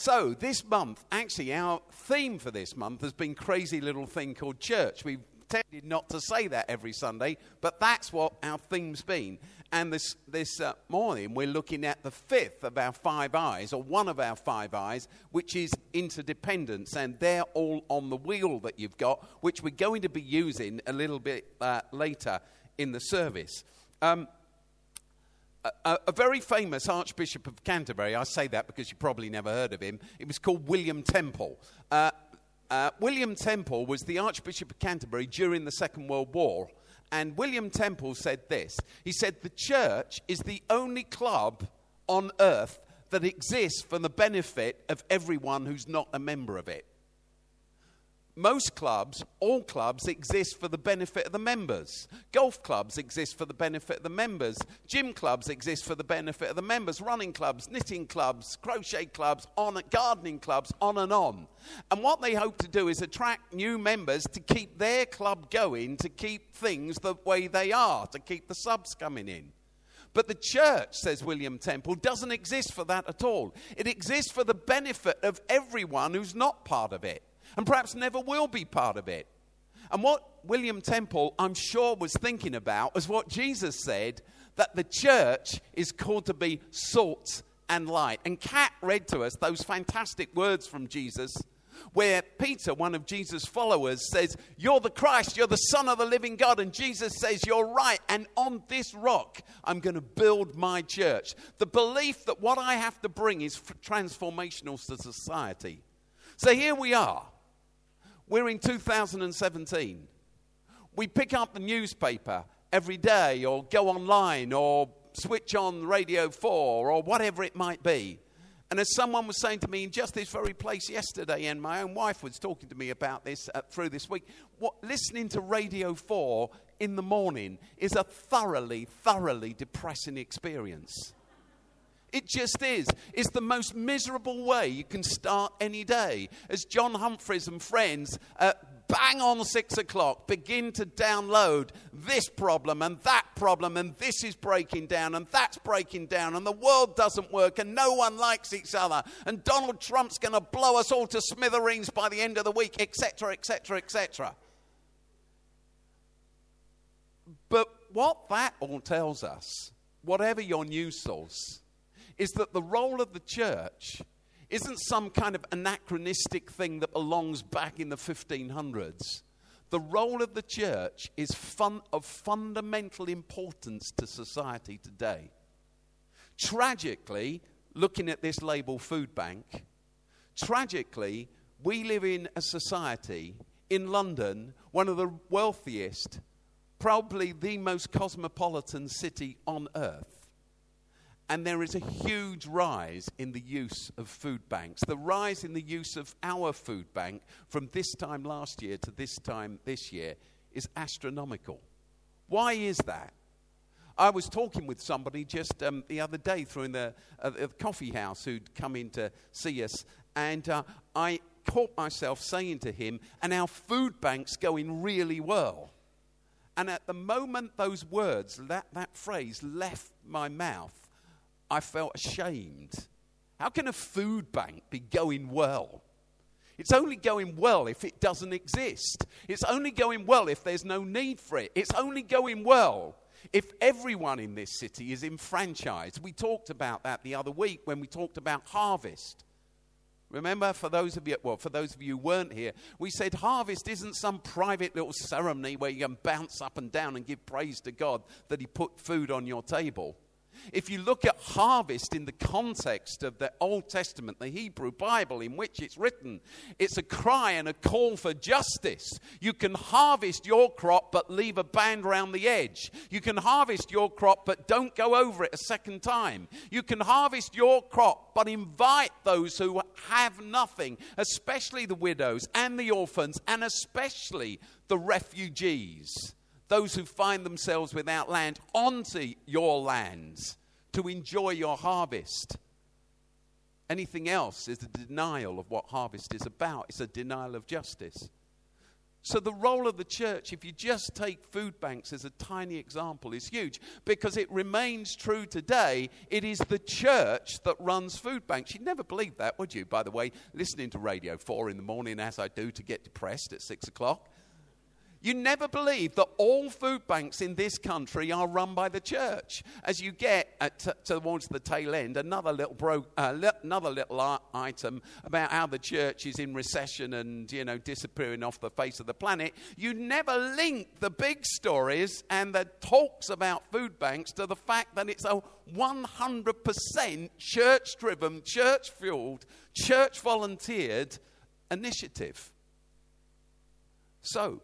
So, this month, actually, our theme for this month has been Crazy Little Thing Called Church. We've tended not to say that every Sunday, but that's what our theme's been. And this, this uh, morning, we're looking at the fifth of our five eyes, or one of our five eyes, which is interdependence. And they're all on the wheel that you've got, which we're going to be using a little bit uh, later in the service. Um, a, a, very famous Archbishop of Canterbury, I say that because you probably never heard of him, it was called William Temple. Uh, uh, William Temple was the Archbishop of Canterbury during the Second World War. And William Temple said this He said, The church is the only club on earth that exists for the benefit of everyone who's not a member of it most clubs, all clubs, exist for the benefit of the members. Golf clubs exist for the benefit of the members. Gym clubs exist for the benefit of the members. Running clubs, knitting clubs, crochet clubs, on gardening clubs, on and on. And what they hope to do is attract new members to keep their club going, to keep things the way they are, to keep the subs coming in. But the church, says William Temple, doesn't exist for that at all. It exists for the benefit of everyone who's not part of it and perhaps never will be part of it. And what William Temple, I'm sure, was thinking about was what Jesus said that the church is called to be salt and light. And Kat read to us those fantastic words from Jesus where Peter, one of Jesus' followers, says, You're the Christ, you're the Son of the living God. And Jesus says, You're right. And on this rock, I'm going to build my church. The belief that what I have to bring is transformational to society. So here we are. We're in 2017. We pick up the newspaper every day, or go online, or switch on Radio 4, or whatever it might be. And as someone was saying to me in just this very place yesterday, and my own wife was talking to me about this uh, through this week, what, listening to Radio 4 in the morning is a thoroughly, thoroughly depressing experience. It just is. It's the most miserable way you can start any day. As John Humphrys and friends, uh, bang on six o'clock, begin to download this problem and that problem, and this is breaking down and that's breaking down, and the world doesn't work, and no one likes each other, and Donald Trump's going to blow us all to smithereens by the end of the week, etc., etc., etc. But what that all tells us, whatever your news source, is that the role of the church isn't some kind of anachronistic thing that belongs back in the 1500s. The role of the church is fun, of fundamental importance to society today. Tragically, looking at this label food bank, tragically, we live in a society in London, one of the wealthiest, probably the most cosmopolitan city on earth and there is a huge rise in the use of food banks. The rise in the use of our food bank from this time last year to this time this year is astronomical. Why is that? I was talking with somebody just um, the other day through the, uh, the coffee house who'd come in to see us, and uh, I caught myself saying to him, and our food bank's going really well. And at the moment those words, that, that phrase left my mouth, I felt ashamed. How can a food bank be going well? It's only going well if it doesn't exist. It's only going well if there's no need for it. It's only going well if everyone in this city is enfranchised. We talked about that the other week when we talked about harvest. Remember, for those of you, well, for those of you who weren't here, we said harvest isn't some private little ceremony where you can bounce up and down and give praise to God that He put food on your table. If you look at harvest in the context of the Old Testament, the Hebrew Bible in which it's written, it's a cry and a call for justice. You can harvest your crop but leave a band around the edge. You can harvest your crop but don't go over it a second time. You can harvest your crop but invite those who have nothing, especially the widows and the orphans, and especially the refugees those who find themselves without land onto your lands to enjoy your harvest. Anything else is a denial of what harvest is about, it's a denial of justice. So, the role of the church, if you just take food banks as a tiny example, is huge because it remains true today. It is the church that runs food banks. You'd never believe that, would you, by the way, listening to Radio 4 in the morning as I do to get depressed at 6 o'clock? You never believe that all food banks in this country are run by the church. As you get at, t- towards the tail end, another little, bro- uh, li- another little uh, item about how the church is in recession and you know disappearing off the face of the planet. You never link the big stories and the talks about food banks to the fact that it's a 100% church-driven, church-fueled, church-volunteered initiative. So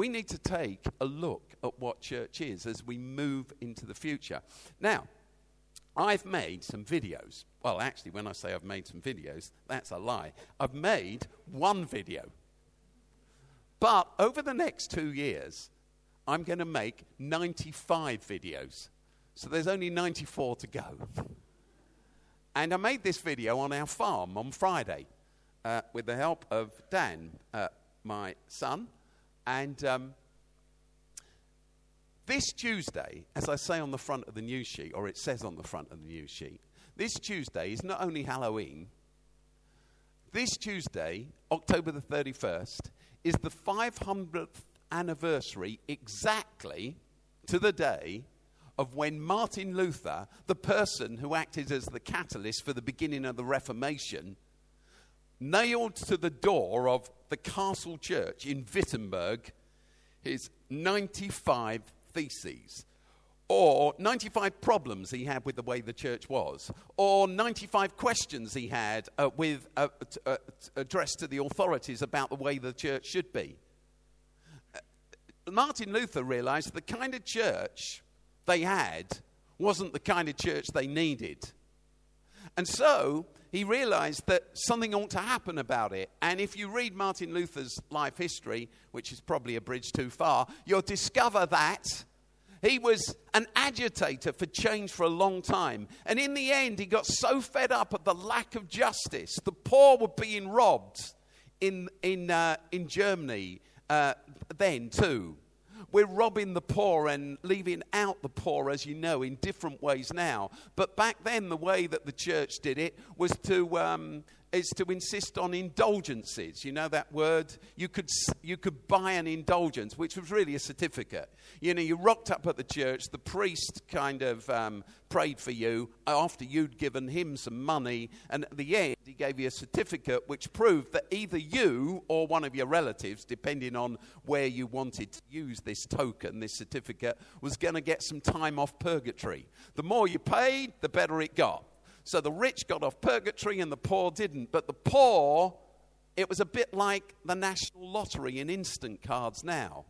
we need to take a look at what church is as we move into the future. Now, I've made some videos. Well, actually, when I say I've made some videos, that's a lie. I've made one video. But over the next two years, I'm going to make 95 videos. So there's only 94 to go. And I made this video on our farm on Friday uh, with the help of Dan, uh, my son, and um, this Tuesday, as I say on the front of the news sheet, or it says on the front of the news sheet, this Tuesday is not only Halloween, this Tuesday, October the 31st, is the 500th anniversary exactly to the day of when Martin Luther, the person who acted as the catalyst for the beginning of the Reformation, nailed to the door of the Castle Church in Wittenberg his 95 theses, or 95 problems he had with the way the church was, or 95 questions he had uh, with, uh, t- uh, t- addressed to the authorities about the way the church should be. Uh, Martin Luther realized the kind of church they had wasn't the kind of church they needed. And so he realized that something ought to happen about it. And if you read Martin Luther's life history, which is probably a bridge too far, you'll discover that he was an agitator for change for a long time. And in the end, he got so fed up at the lack of justice. The poor were being robbed in, in, uh, in Germany uh, then, too. We're robbing the poor and leaving out the poor, as you know, in different ways now. But back then, the way that the church did it was to. Um, is to insist on indulgences. You know that word? You could, you could buy an indulgence, which was really a certificate. You know, you rocked up at the church, the priest kind of um, prayed for you after you'd given him some money, and at the end, he gave you a certificate which proved that either you or one of your relatives, depending on where you wanted to use this token, this certificate, was going to get some time off purgatory. The more you paid, the better it got. So the rich got off purgatory and the poor didn't. But the poor, it was a bit like the national lottery in instant cards now.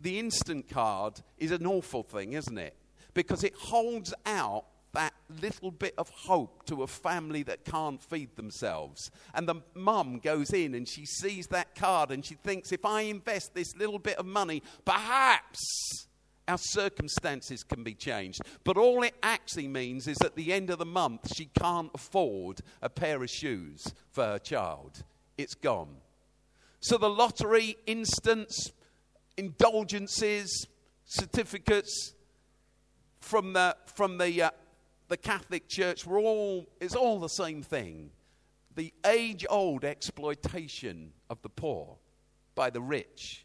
The instant card is an awful thing, isn't it? Because it holds out that little bit of hope to a family that can't feed themselves. And the mum goes in and she sees that card and she thinks, if I invest this little bit of money, perhaps our circumstances can be changed. But all it actually means is at the end of the month, she can't afford a pair of shoes for her child. It's gone. So the lottery, instants, indulgences, certificates from the, from the, uh, the Catholic Church were all, it's all the same thing. The age old exploitation of the poor by the rich,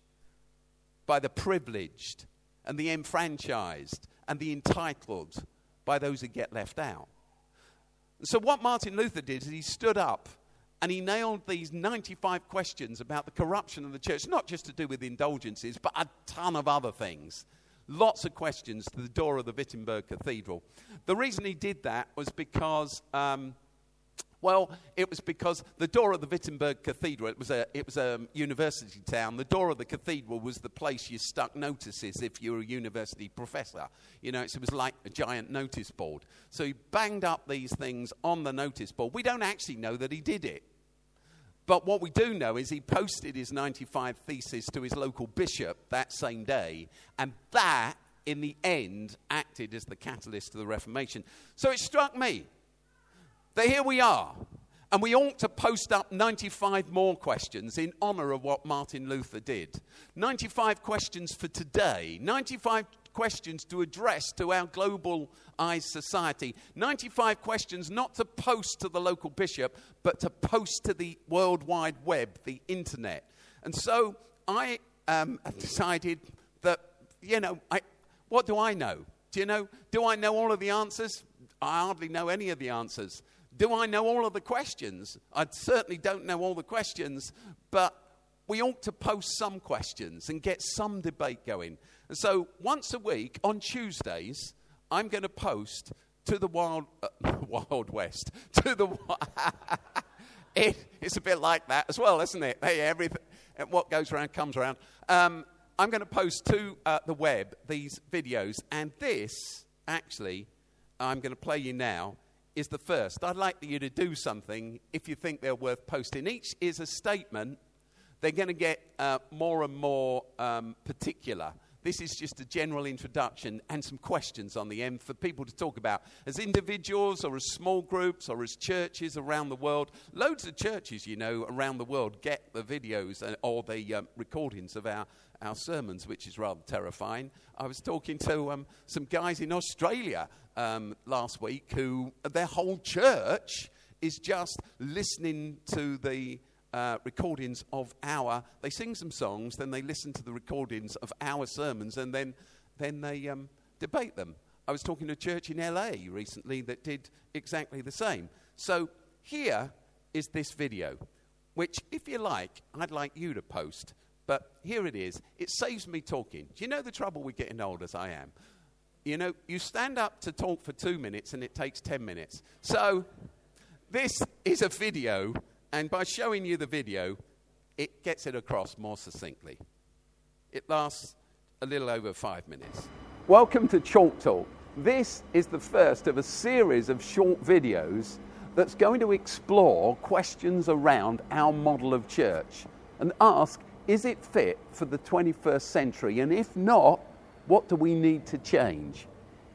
by the privileged, and the enfranchised and the entitled by those who get left out. So, what Martin Luther did is he stood up and he nailed these 95 questions about the corruption of the church, not just to do with indulgences, but a ton of other things. Lots of questions to the door of the Wittenberg Cathedral. The reason he did that was because um, well, it was because the door of the Wittenberg Cathedral, it was, a, it was a university town. The door of the cathedral was the place you stuck notices if you were a university professor. You know, it was like a giant notice board. So he banged up these things on the notice board. We don't actually know that he did it. But what we do know is he posted his 95 thesis to his local bishop that same day, and that, in the end, acted as the catalyst to the Reformation. So it struck me that here we are. And we ought to post up 95 more questions in honor of what Martin Luther did. 95 questions for today, 95 questions to address to our globalized society. 95 questions not to post to the local bishop, but to post to the World Wide Web, the internet. And so I um, decided that, you know, I, what do I know? Do you know? Do I know all of the answers? I hardly know any of the answers. Do I know all of the questions? I certainly don't know all the questions, but we ought to post some questions and get some debate going. And so once a week on Tuesdays, I'm going to post to the Wild, uh, Wild West, to the. it, it's a bit like that as well, isn't it? Hey, everything, what goes around comes around. Um, I'm going to post to uh, the web these videos, and this actually, I'm going to play you now, is the first. I'd like you to do something if you think they're worth posting. Each is a statement. They're going to get uh, more and more um, particular. This is just a general introduction and some questions on the end for people to talk about as individuals or as small groups or as churches around the world. Loads of churches, you know, around the world get the videos uh, or the um, recordings of our, our sermons, which is rather terrifying. I was talking to um, some guys in Australia um, last week who their whole church is just listening to the uh, recordings of our, they sing some songs, then they listen to the recordings of our sermons, and then, then they um, debate them. I was talking to a church in LA recently that did exactly the same. So here is this video, which, if you like, I'd like you to post. But here it is. It saves me talking. Do you know the trouble with getting old as I am? You know, you stand up to talk for two minutes and it takes 10 minutes. So, this is a video and by showing you the video, it gets it across more succinctly. It lasts a little over five minutes. Welcome to Chalke Talk. This is the first of a series of short videos that's going to explore questions around our model of church and ask is it fit for the 21st century? And if not, what do we need to change?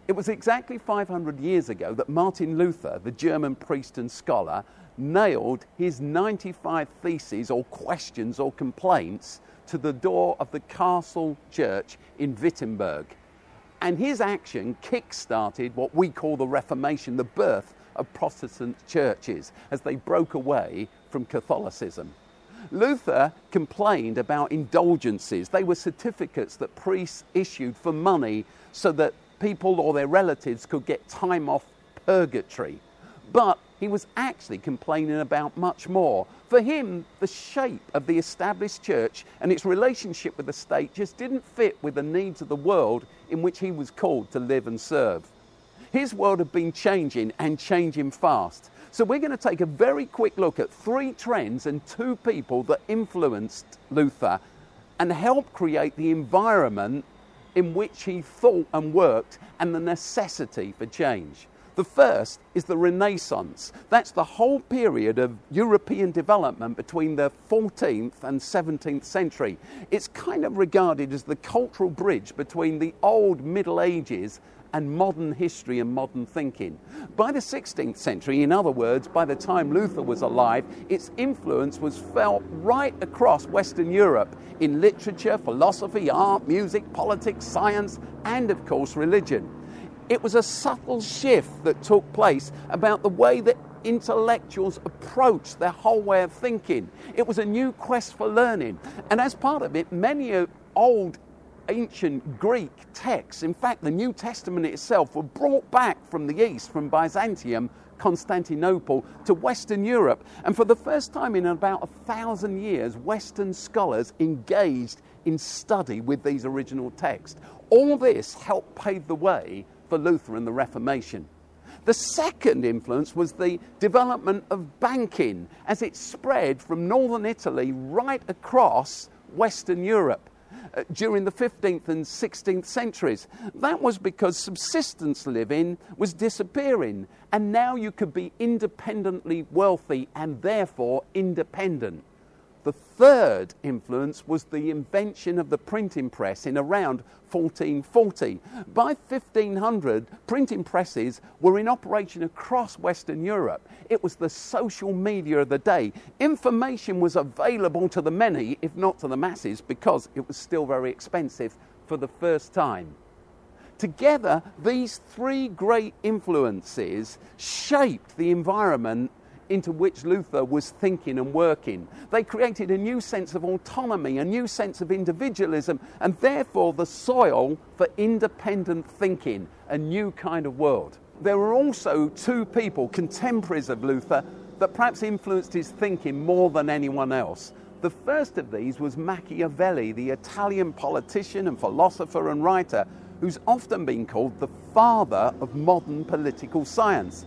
It was exactly 500 years ago that Martin Luther, the German priest and scholar, nailed his 95 theses or questions or complaints to the door of the castle church in Wittenberg. And his action kick started what we call the Reformation, the birth of Protestant churches as they broke away from Catholicism. Luther complained about indulgences. They were certificates that priests issued for money so that people or their relatives could get time off purgatory. But he was actually complaining about much more. For him, the shape of the established church and its relationship with the state just didn't fit with the needs of the world in which he was called to live and serve. His world had been changing and changing fast. So, we're going to take a very quick look at three trends and two people that influenced Luther and helped create the environment in which he thought and worked and the necessity for change. The first is the Renaissance. That's the whole period of European development between the 14th and 17th century. It's kind of regarded as the cultural bridge between the old Middle Ages and modern history and modern thinking. By the 16th century, in other words, by the time Luther was alive, its influence was felt right across Western Europe in literature, philosophy, art, music, politics, science, and of course, religion. It was a subtle shift that took place about the way that intellectuals approached their whole way of thinking. It was a new quest for learning. And as part of it, many old ancient Greek texts, in fact, the New Testament itself, were brought back from the East, from Byzantium, Constantinople, to Western Europe. And for the first time in about a thousand years, Western scholars engaged in study with these original texts. All this helped pave the way for Luther and the Reformation. The second influence was the development of banking as it spread from northern Italy right across Western Europe uh, during the 15th and 16th centuries. That was because subsistence living was disappearing, and now you could be independently wealthy and therefore independent. The third influence was the invention of the printing press in around 1440. By 1500, printing presses were in operation across Western Europe. It was the social media of the day. Information was available to the many, if not to the masses, because it was still very expensive for the first time. Together, these three great influences shaped the environment into which Luther was thinking and working. They created a new sense of autonomy, a new sense of individualism, and therefore the soil for independent thinking, a new kind of world. There were also two people, contemporaries of Luther, that perhaps influenced his thinking more than anyone else. The first of these was Machiavelli, the Italian politician and philosopher and writer, who's often been called the father of modern political science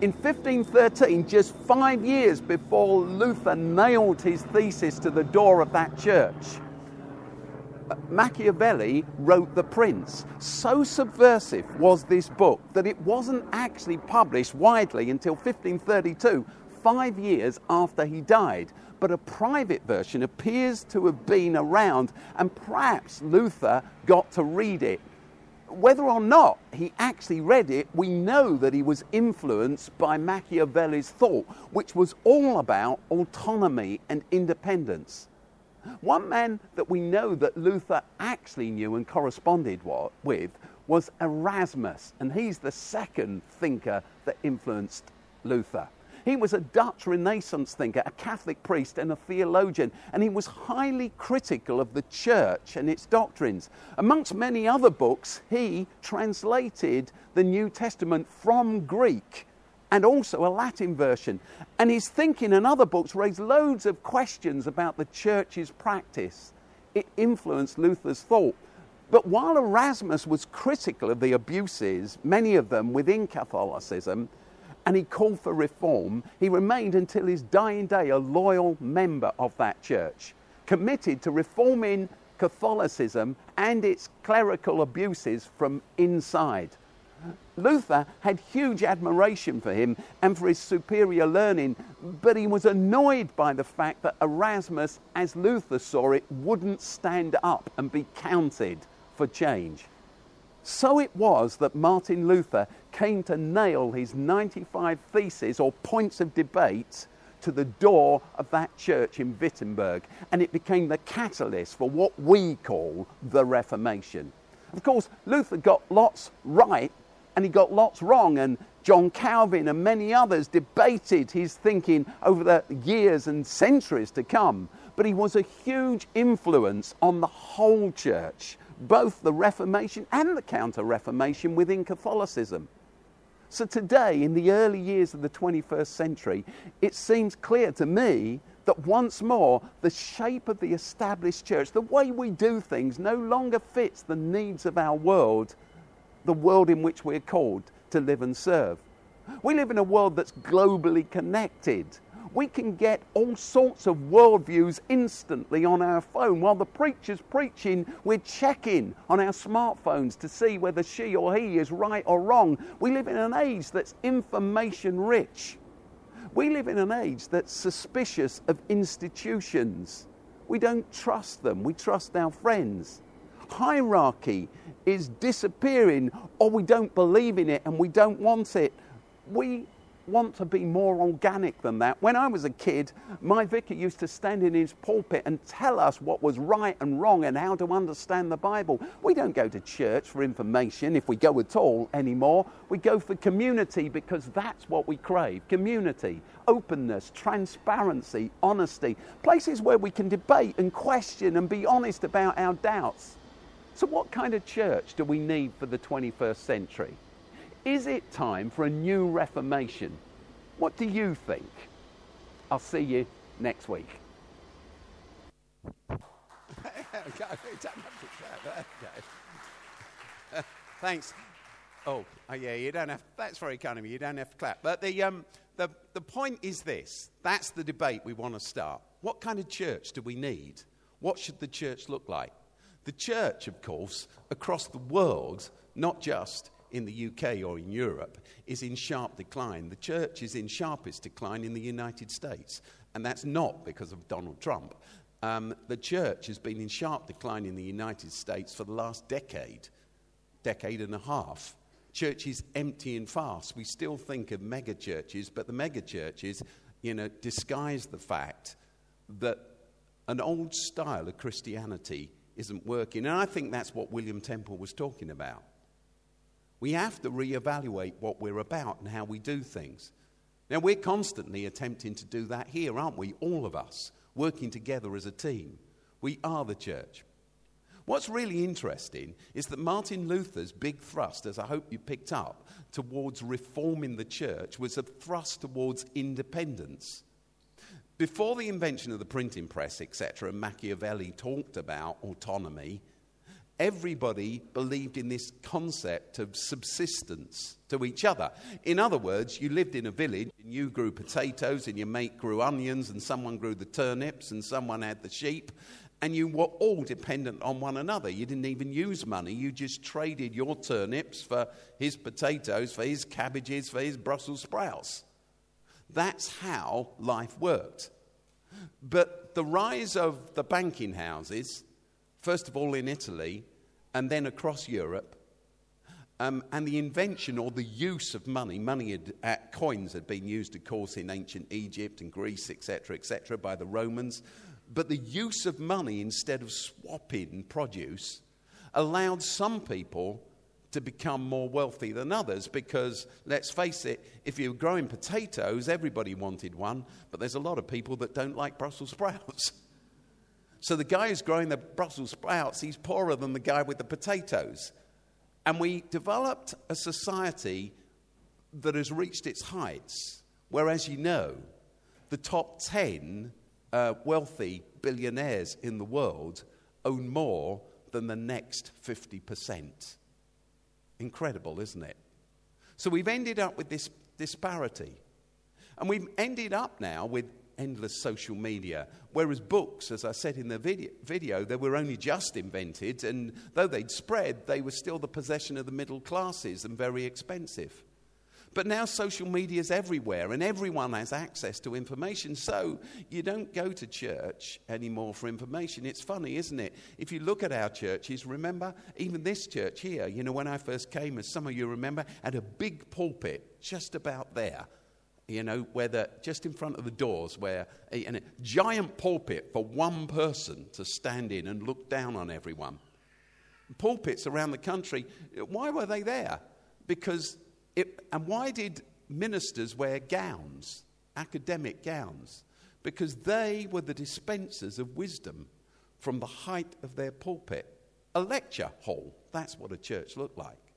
in 1513, just five years before Luther nailed his thesis to the door of that church, Machiavelli wrote The Prince. So subversive was this book that it wasn't actually published widely until 1532, five years after he died. But a private version appears to have been around, and perhaps Luther got to read it whether or not he actually read it, we know that he was influenced by Machiavelli's thought, which was all about autonomy and independence. One man that we know that Luther actually knew and corresponded with was Erasmus, and he's the second thinker that influenced Luther. He was a Dutch Renaissance thinker, a Catholic priest, and a theologian, and he was highly critical of the church and its doctrines. Amongst many other books, he translated the New Testament from Greek and also a Latin version. And his thinking and other books raised loads of questions about the church's practice. It influenced Luther's thought. But while Erasmus was critical of the abuses, many of them within Catholicism, and he called for reform, he remained until his dying day a loyal member of that church, committed to reforming Catholicism and its clerical abuses from inside. Luther had huge admiration for him and for his superior learning, but he was annoyed by the fact that Erasmus, as Luther saw it, wouldn't stand up and be counted for change. So it was that Martin Luther came to nail his 95 theses or points of debate to the door of that church in Wittenberg, and it became the catalyst for what we call the Reformation. Of course, Luther got lots right and he got lots wrong, and John Calvin and many others debated his thinking over the years and centuries to come. But he was a huge influence on the whole church both the Reformation and the Counter Reformation within Catholicism. So, today, in the early years of the 21st century, it seems clear to me that once more the shape of the established church, the way we do things, no longer fits the needs of our world, the world in which we're called to live and serve. We live in a world that's globally connected we can get all sorts of worldviews instantly on our phone. While the preacher's preaching, we're checking on our smartphones to see whether she or he is right or wrong. We live in an age that's information rich. We live in an age that's suspicious of institutions. We don't trust them, we trust our friends. Hierarchy is disappearing, or we don't believe in it and we don't want it. We want to be more organic than that. When I was a kid, my vicar used to stand in his pulpit and tell us what was right and wrong and how to understand the Bible. We don't go to church for information, if we go at all anymore. We go for community because that's what we crave community, openness, transparency, honesty, places where we can debate and question and be honest about our doubts. So, what kind of church do we need for the 21st century? Is it time for a new reformation? What do you think? I'll see you next week. Thanks. Oh, oh, yeah, you don't have, that's very kind of you. You don't have to clap. But the, um, the, the point is this that's the debate we want to start. What kind of church do we need? What should the church look like? The church, of course, across the world, not just in the UK or in Europe is in sharp decline. The church is in sharpest decline in the United States. And that's not because of Donald Trump. Um, the church has been in sharp decline in the United States for the last decade, decade and a half. Church is empty and fast. We still think of mega churches, but the mega churches, you know, disguise the fact that an old style of Christianity isn't working. And I think that's what William Temple was talking about. We have to reevaluate what we're about and how we do things. Now, we're constantly attempting to do that here, aren't we? All of us, working together as a team. We are the church. What's really interesting is that Martin Luther's big thrust, as I hope you picked up, towards reforming the church was a thrust towards independence. Before the invention of the printing press, etc., Machiavelli talked about autonomy, everybody believed in this concept of subsistence to each other. In other words, you lived in a village and you grew potatoes and your mate grew onions and someone grew the turnips and someone had the sheep and you were all dependent on one another. You didn't even use money, you just traded your turnips for his potatoes, for his cabbages, for his Brussels sprouts. That's how life worked. But the rise of the banking houses, first of all in Italy and then across Europe, um, and the invention or the use of money, money had, uh, coins had been used, of course, in ancient Egypt and Greece, etc., etc., by the Romans. But the use of money instead of swapping produce allowed some people to become more wealthy than others because, let's face it, if you're growing potatoes, everybody wanted one, but there's a lot of people that don't like Brussels sprouts. So the guy who's growing the Brussels sprouts, he's poorer than the guy with the potatoes. And we developed a society that has reached its heights, where, as you know, the top 10 uh, wealthy billionaires in the world own more than the next 50%. Incredible, isn't it? So we've ended up with this disparity. And we've ended up now with endless social media. Whereas books, as I said in the video, video, they were only just invented, and though they'd spread, they were still the possession of the middle classes and very expensive. But now social media is everywhere and everyone has access to information. So you don't go to church anymore for information. It's funny, isn't it? If you look at our churches, remember, even this church here, you know, when I first came, as some of you remember, had a big pulpit just about there. You know, where the, just in front of the doors, where a, a giant pulpit for one person to stand in and look down on everyone. Pulpits around the country, why were they there? Because it, and why did ministers wear gowns, academic gowns? Because they were the dispensers of wisdom from the height of their pulpit. A lecture hall, that's what a church looked like.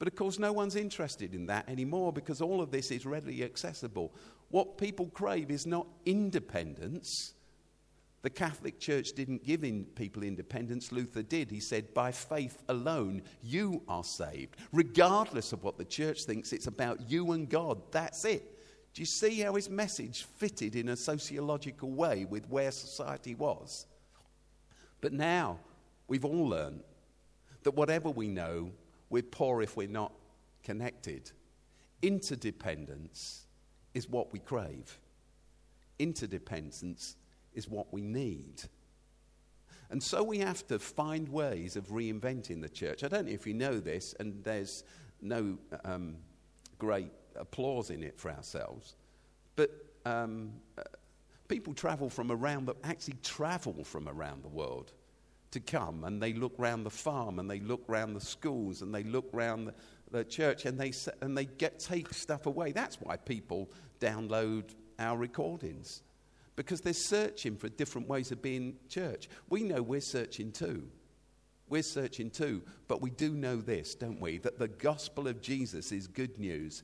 But of course, no one's interested in that anymore because all of this is readily accessible. What people crave is not independence, the Catholic Church didn't give in people independence, Luther did. He said, By faith alone, you are saved. Regardless of what the church thinks, it's about you and God. That's it. Do you see how his message fitted in a sociological way with where society was? But now, we've all learned that whatever we know, we're poor if we're not connected. Interdependence is what we crave. Interdependence is what we need. And so we have to find ways of reinventing the church. I don't know if you know this, and there's no um, great applause in it for ourselves, but um, uh, people travel from around the, actually travel from around the world to come, and they look round the farm, and they look round the schools, and they look round the, the church, and they, and they get take stuff away. That's why people download our recordings because they're searching for different ways of being church. We know we're searching too. We're searching too. But we do know this, don't we? That the gospel of Jesus is good news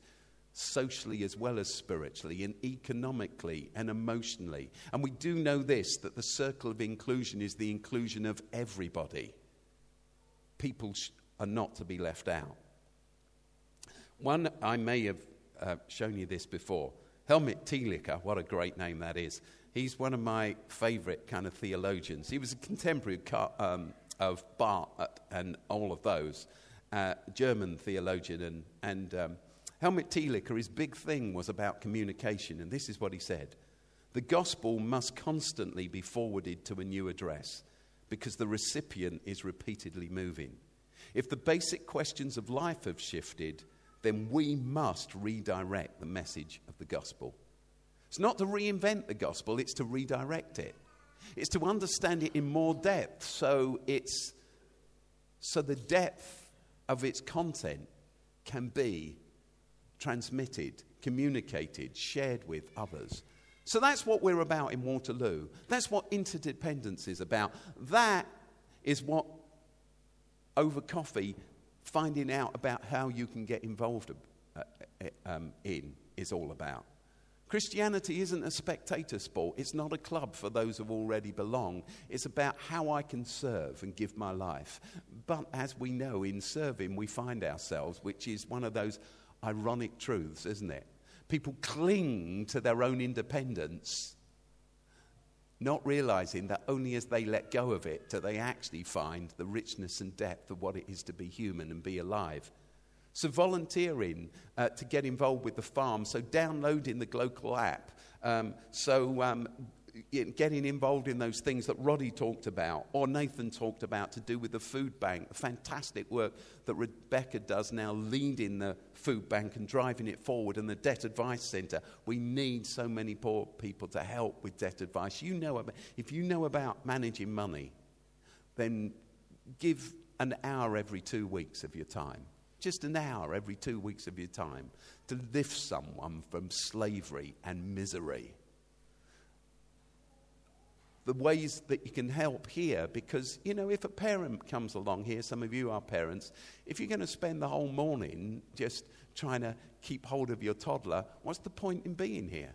socially as well as spiritually and economically and emotionally. And we do know this that the circle of inclusion is the inclusion of everybody. People are not to be left out. One, I may have uh, shown you this before. Helmut Thielicke, what a great name that is. He's one of my favorite kind of theologians. He was a contemporary um, of Barth and all of those. uh, German theologian, and, and um, Helmut Thielicke, his big thing was about communication, and this is what he said The gospel must constantly be forwarded to a new address because the recipient is repeatedly moving. If the basic questions of life have shifted, then we must redirect the message of the gospel. It's not to reinvent the gospel, it's to redirect it. It's to understand it in more depth so it's so the depth of its content can be transmitted, communicated, shared with others. So that's what we're about in Waterloo. That's what interdependence is about. That is what over coffee finding out about how you can get involved uh, uh, um, in is all about. Christianity isn't a spectator sport. It's not a club for those who already belong. It's about how I can serve and give my life. But as we know, in serving, we find ourselves, which is one of those ironic truths, isn't it? People cling to their own independence, not realizing that only as they let go of it do they actually find the richness and depth of what it is to be human and be alive. So, volunteering uh, to get involved with the farm, so downloading the Glocal app, um, so um, getting involved in those things that Roddy talked about or Nathan talked about to do with the food bank, the fantastic work that Rebecca does now leading the food bank and driving it forward, and the debt advice centre. We need so many poor people to help with debt advice. You know if you know about managing money, then give an hour every two weeks of your time just an hour every two weeks of your time to lift someone from slavery and misery. The ways that you can help here, because, you know, if a parent comes along here, some of you are parents, if you're going to spend the whole morning just trying to keep hold of your toddler, what's the point in being here?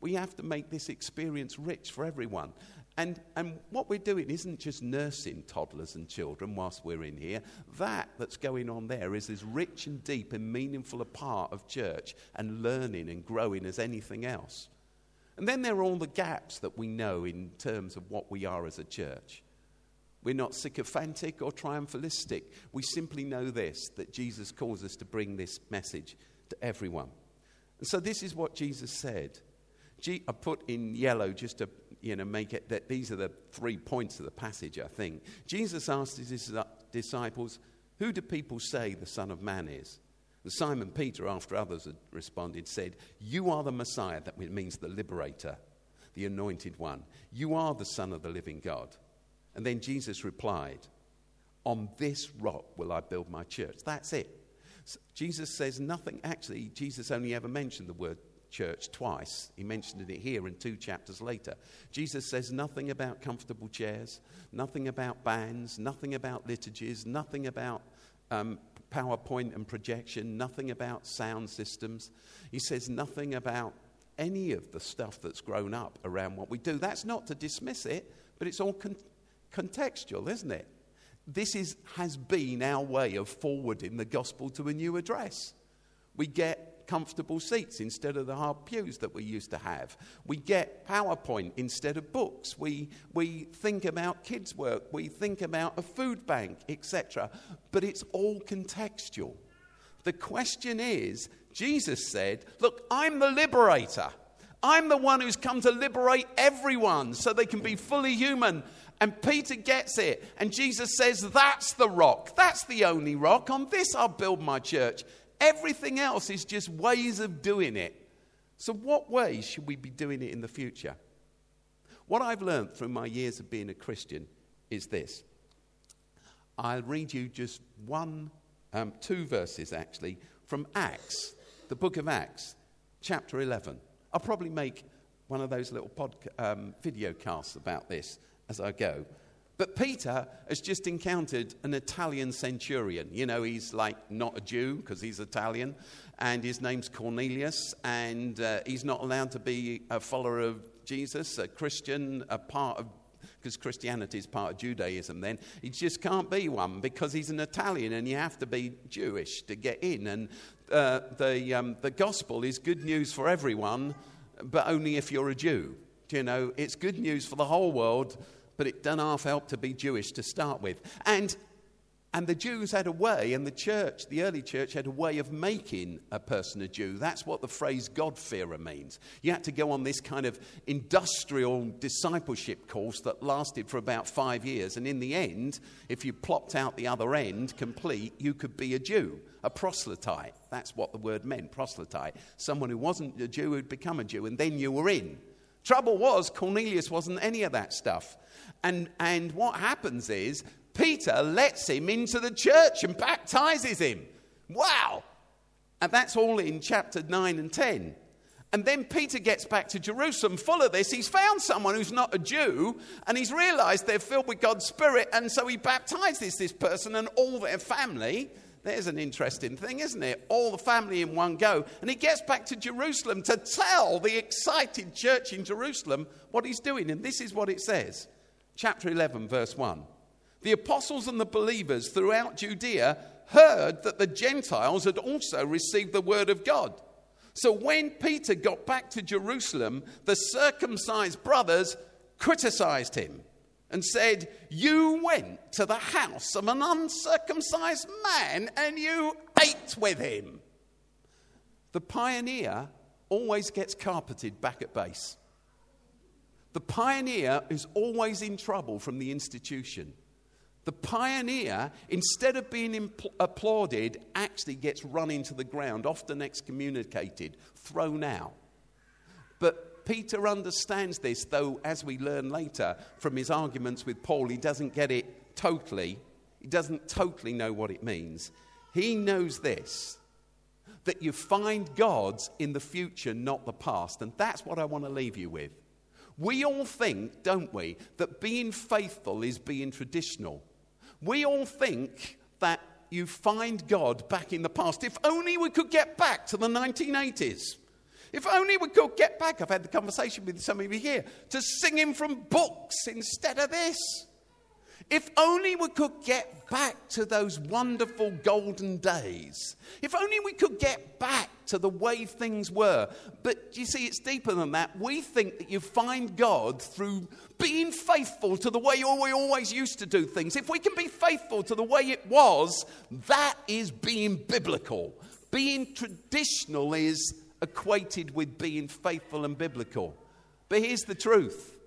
We have to make this experience rich for everyone. And, and what we're doing isn't just nursing toddlers and children whilst we're in here. That that's going on there is as rich and deep and meaningful a part of church and learning and growing as anything else. And then there are all the gaps that we know in terms of what we are as a church. We're not sycophantic or triumphalistic. We simply know this that Jesus calls us to bring this message to everyone. And so this is what Jesus said. I put in yellow just to you know, make it that these are the three points of the passage, I think. Jesus asked his disciples, Who do people say the Son of Man is? Simon Peter, after others had responded, said, You are the Messiah, that means the liberator, the anointed one. You are the Son of the living God. And then Jesus replied, On this rock will I build my church. That's it. Jesus says nothing, actually, Jesus only ever mentioned the word church twice. He mentioned it here and two chapters later. Jesus says nothing about comfortable chairs, nothing about bands, nothing about liturgies, nothing about um, PowerPoint and projection, nothing about sound systems. He says nothing about any of the stuff that's grown up around what we do. That's not to dismiss it, but it's all con- contextual, isn't it? This is, has been our way of forwarding the gospel to a new address. We get comfortable seats instead of the hard pews that we used to have. We get PowerPoint instead of books. We, we think about kids' work. We think about a food bank, etc. But it's all contextual. The question is Jesus said, Look, I'm the liberator. I'm the one who's come to liberate everyone so they can be fully human. And Peter gets it. And Jesus says, That's the rock. That's the only rock. On this I'll build my church. Everything else is just ways of doing it. So, what ways should we be doing it in the future? What I've learned through my years of being a Christian is this. I'll read you just one, um, two verses actually, from Acts, the book of Acts, chapter 11. I'll probably make one of those little podca- um, video casts about this as I go. But Peter has just encountered an Italian centurion. You know, he's like not a Jew because he's Italian, and his name's Cornelius, and uh, he's not allowed to be a follower of Jesus, a Christian, a part of because Christianity is part of Judaism then. He just can't be one because he's an Italian and you have to be Jewish to get in. And uh, the, um, the gospel is good news for everyone, but only if you're a Jew. Do You know, it's good news for the whole world, but it done half help to be Jewish to start with. And And the Jews had a way, and the church, the early church, had a way of making a person a Jew. That's what the phrase God-fearer means. You had to go on this kind of industrial discipleship course that lasted for about five years. And in the end, if you plopped out the other end complete, you could be a Jew, a proselyte. That's what the word meant, proselyte. Someone who wasn't a Jew who'd become a Jew, and then you were in. Trouble was, Cornelius wasn't any of that stuff. And, and what happens is Peter lets him into the church and baptizes him. Wow! And that's all in chapter 9 and 10. And then Peter gets back to Jerusalem full of this. He's found someone who's not a Jew and he's realized they're filled with God's Spirit. And so he baptizes this person and all their family. There's an interesting thing, isn't it? All the family in one go. And he gets back to Jerusalem to tell the excited church in Jerusalem what he's doing. And this is what it says. Chapter 11, verse 1 the apostles and the believers throughout Judea heard that the Gentiles had also received the word of God. So when Peter got back to Jerusalem, the circumcised brothers criticized him and said, You went to the house of an uncircumcised man and you ate with him. The pioneer always gets carpeted back at base. The pioneer is always in trouble from the institution. The pioneer, instead of being impl- applauded, actually gets run into the ground, often excommunicated, thrown out. But Peter understands this, though, as we learn later from his arguments with Paul, he doesn't get it totally. He doesn't totally know what it means. He knows this that you find God's in the future, not the past. And that's what I want to leave you with. We all think, don't we, that being faithful is being traditional. We all think that you find God back in the past. If only we could get back to the 1980s. If only we could get back, I've had the conversation with some of you here, to singing from books instead of this. If only we could get back to those wonderful golden days. If only we could get back to the way things were. But you see, it's deeper than that. We think that you find God through being faithful to the way we always used to do things. If we can be faithful to the way it was, that is being biblical. Being traditional is equated with being faithful and biblical. But here's the truth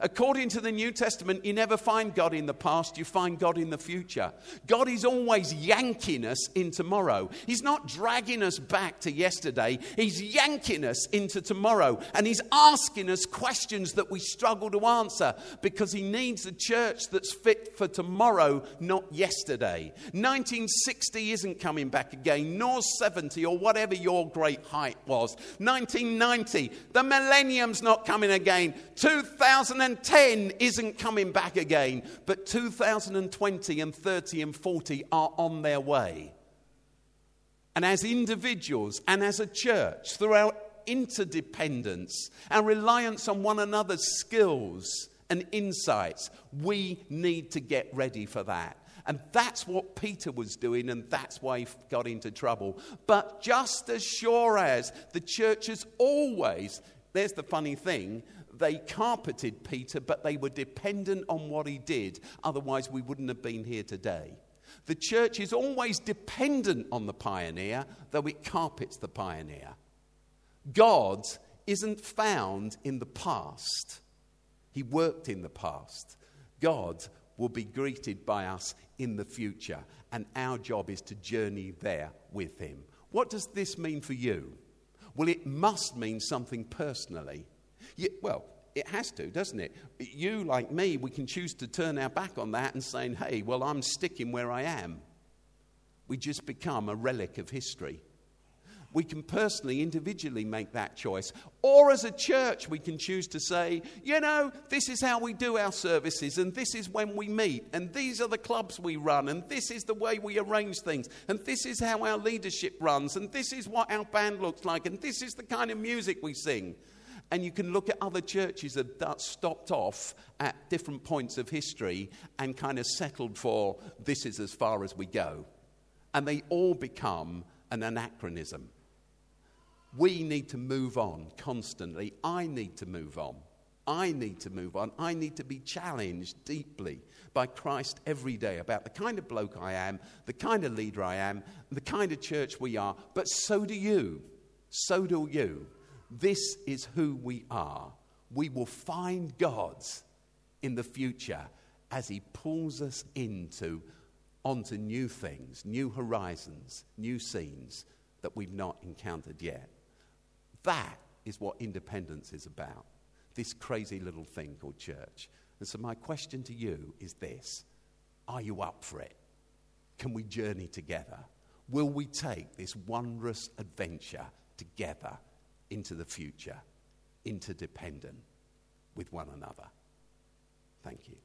According to the New Testament, you never find God in the past, you find God in the future. God is always yanking us in tomorrow. He's not dragging us back to yesterday, He's yanking us into tomorrow. And He's asking us questions that we struggle to answer because He needs a church that's fit for tomorrow, not yesterday. 1960 isn't coming back again, nor 70 or whatever your great height was. 1990, the millennium's not coming again. 2000 2010 isn't coming back again, but 2020 and 30 and 40 are on their way. And as individuals and as a church, through our interdependence and reliance on one another's skills and insights, we need to get ready for that. And that's what Peter was doing, and that's why he got into trouble. But just as sure as the church has always, there's the funny thing, they carpeted Peter, but they were dependent on what he did. Otherwise, we wouldn't have been here today. The church is always dependent on the pioneer, though it carpets the pioneer. God isn't found in the past, He worked in the past. God will be greeted by us in the future, and our job is to journey there with Him. What does this mean for you? Well, it must mean something personally you, well, it has to, doesn't it? You, like me, we can choose to turn our back on that and saying, hey, well, I'm sticking where I am. We just become a relic of history. We can personally, individually make that choice. Or as a church, we can choose to say, you know, this is how we do our services, and this is when we meet, and these are the clubs we run, and this is the way we arrange things, and this is how our leadership runs, and this is what our band looks like, and this is the kind of music we sing. And you can look at other churches that stopped off at different points of history and kind of settled for this is as far as we go. And they all become an anachronism. We need to move on constantly. I need to move on. I need to move on. I need to be challenged deeply by Christ every day about the kind of bloke I am, the kind of leader I am, the kind of church we are. But so do you. So do you. This is who we are. We will find God's in the future as He pulls us into onto new things, new horizons, new scenes that we've not encountered yet. That is what independence is about. This crazy little thing called church. And so, my question to you is this Are you up for it? Can we journey together? Will we take this wondrous adventure together into the future, interdependent with one another? Thank you.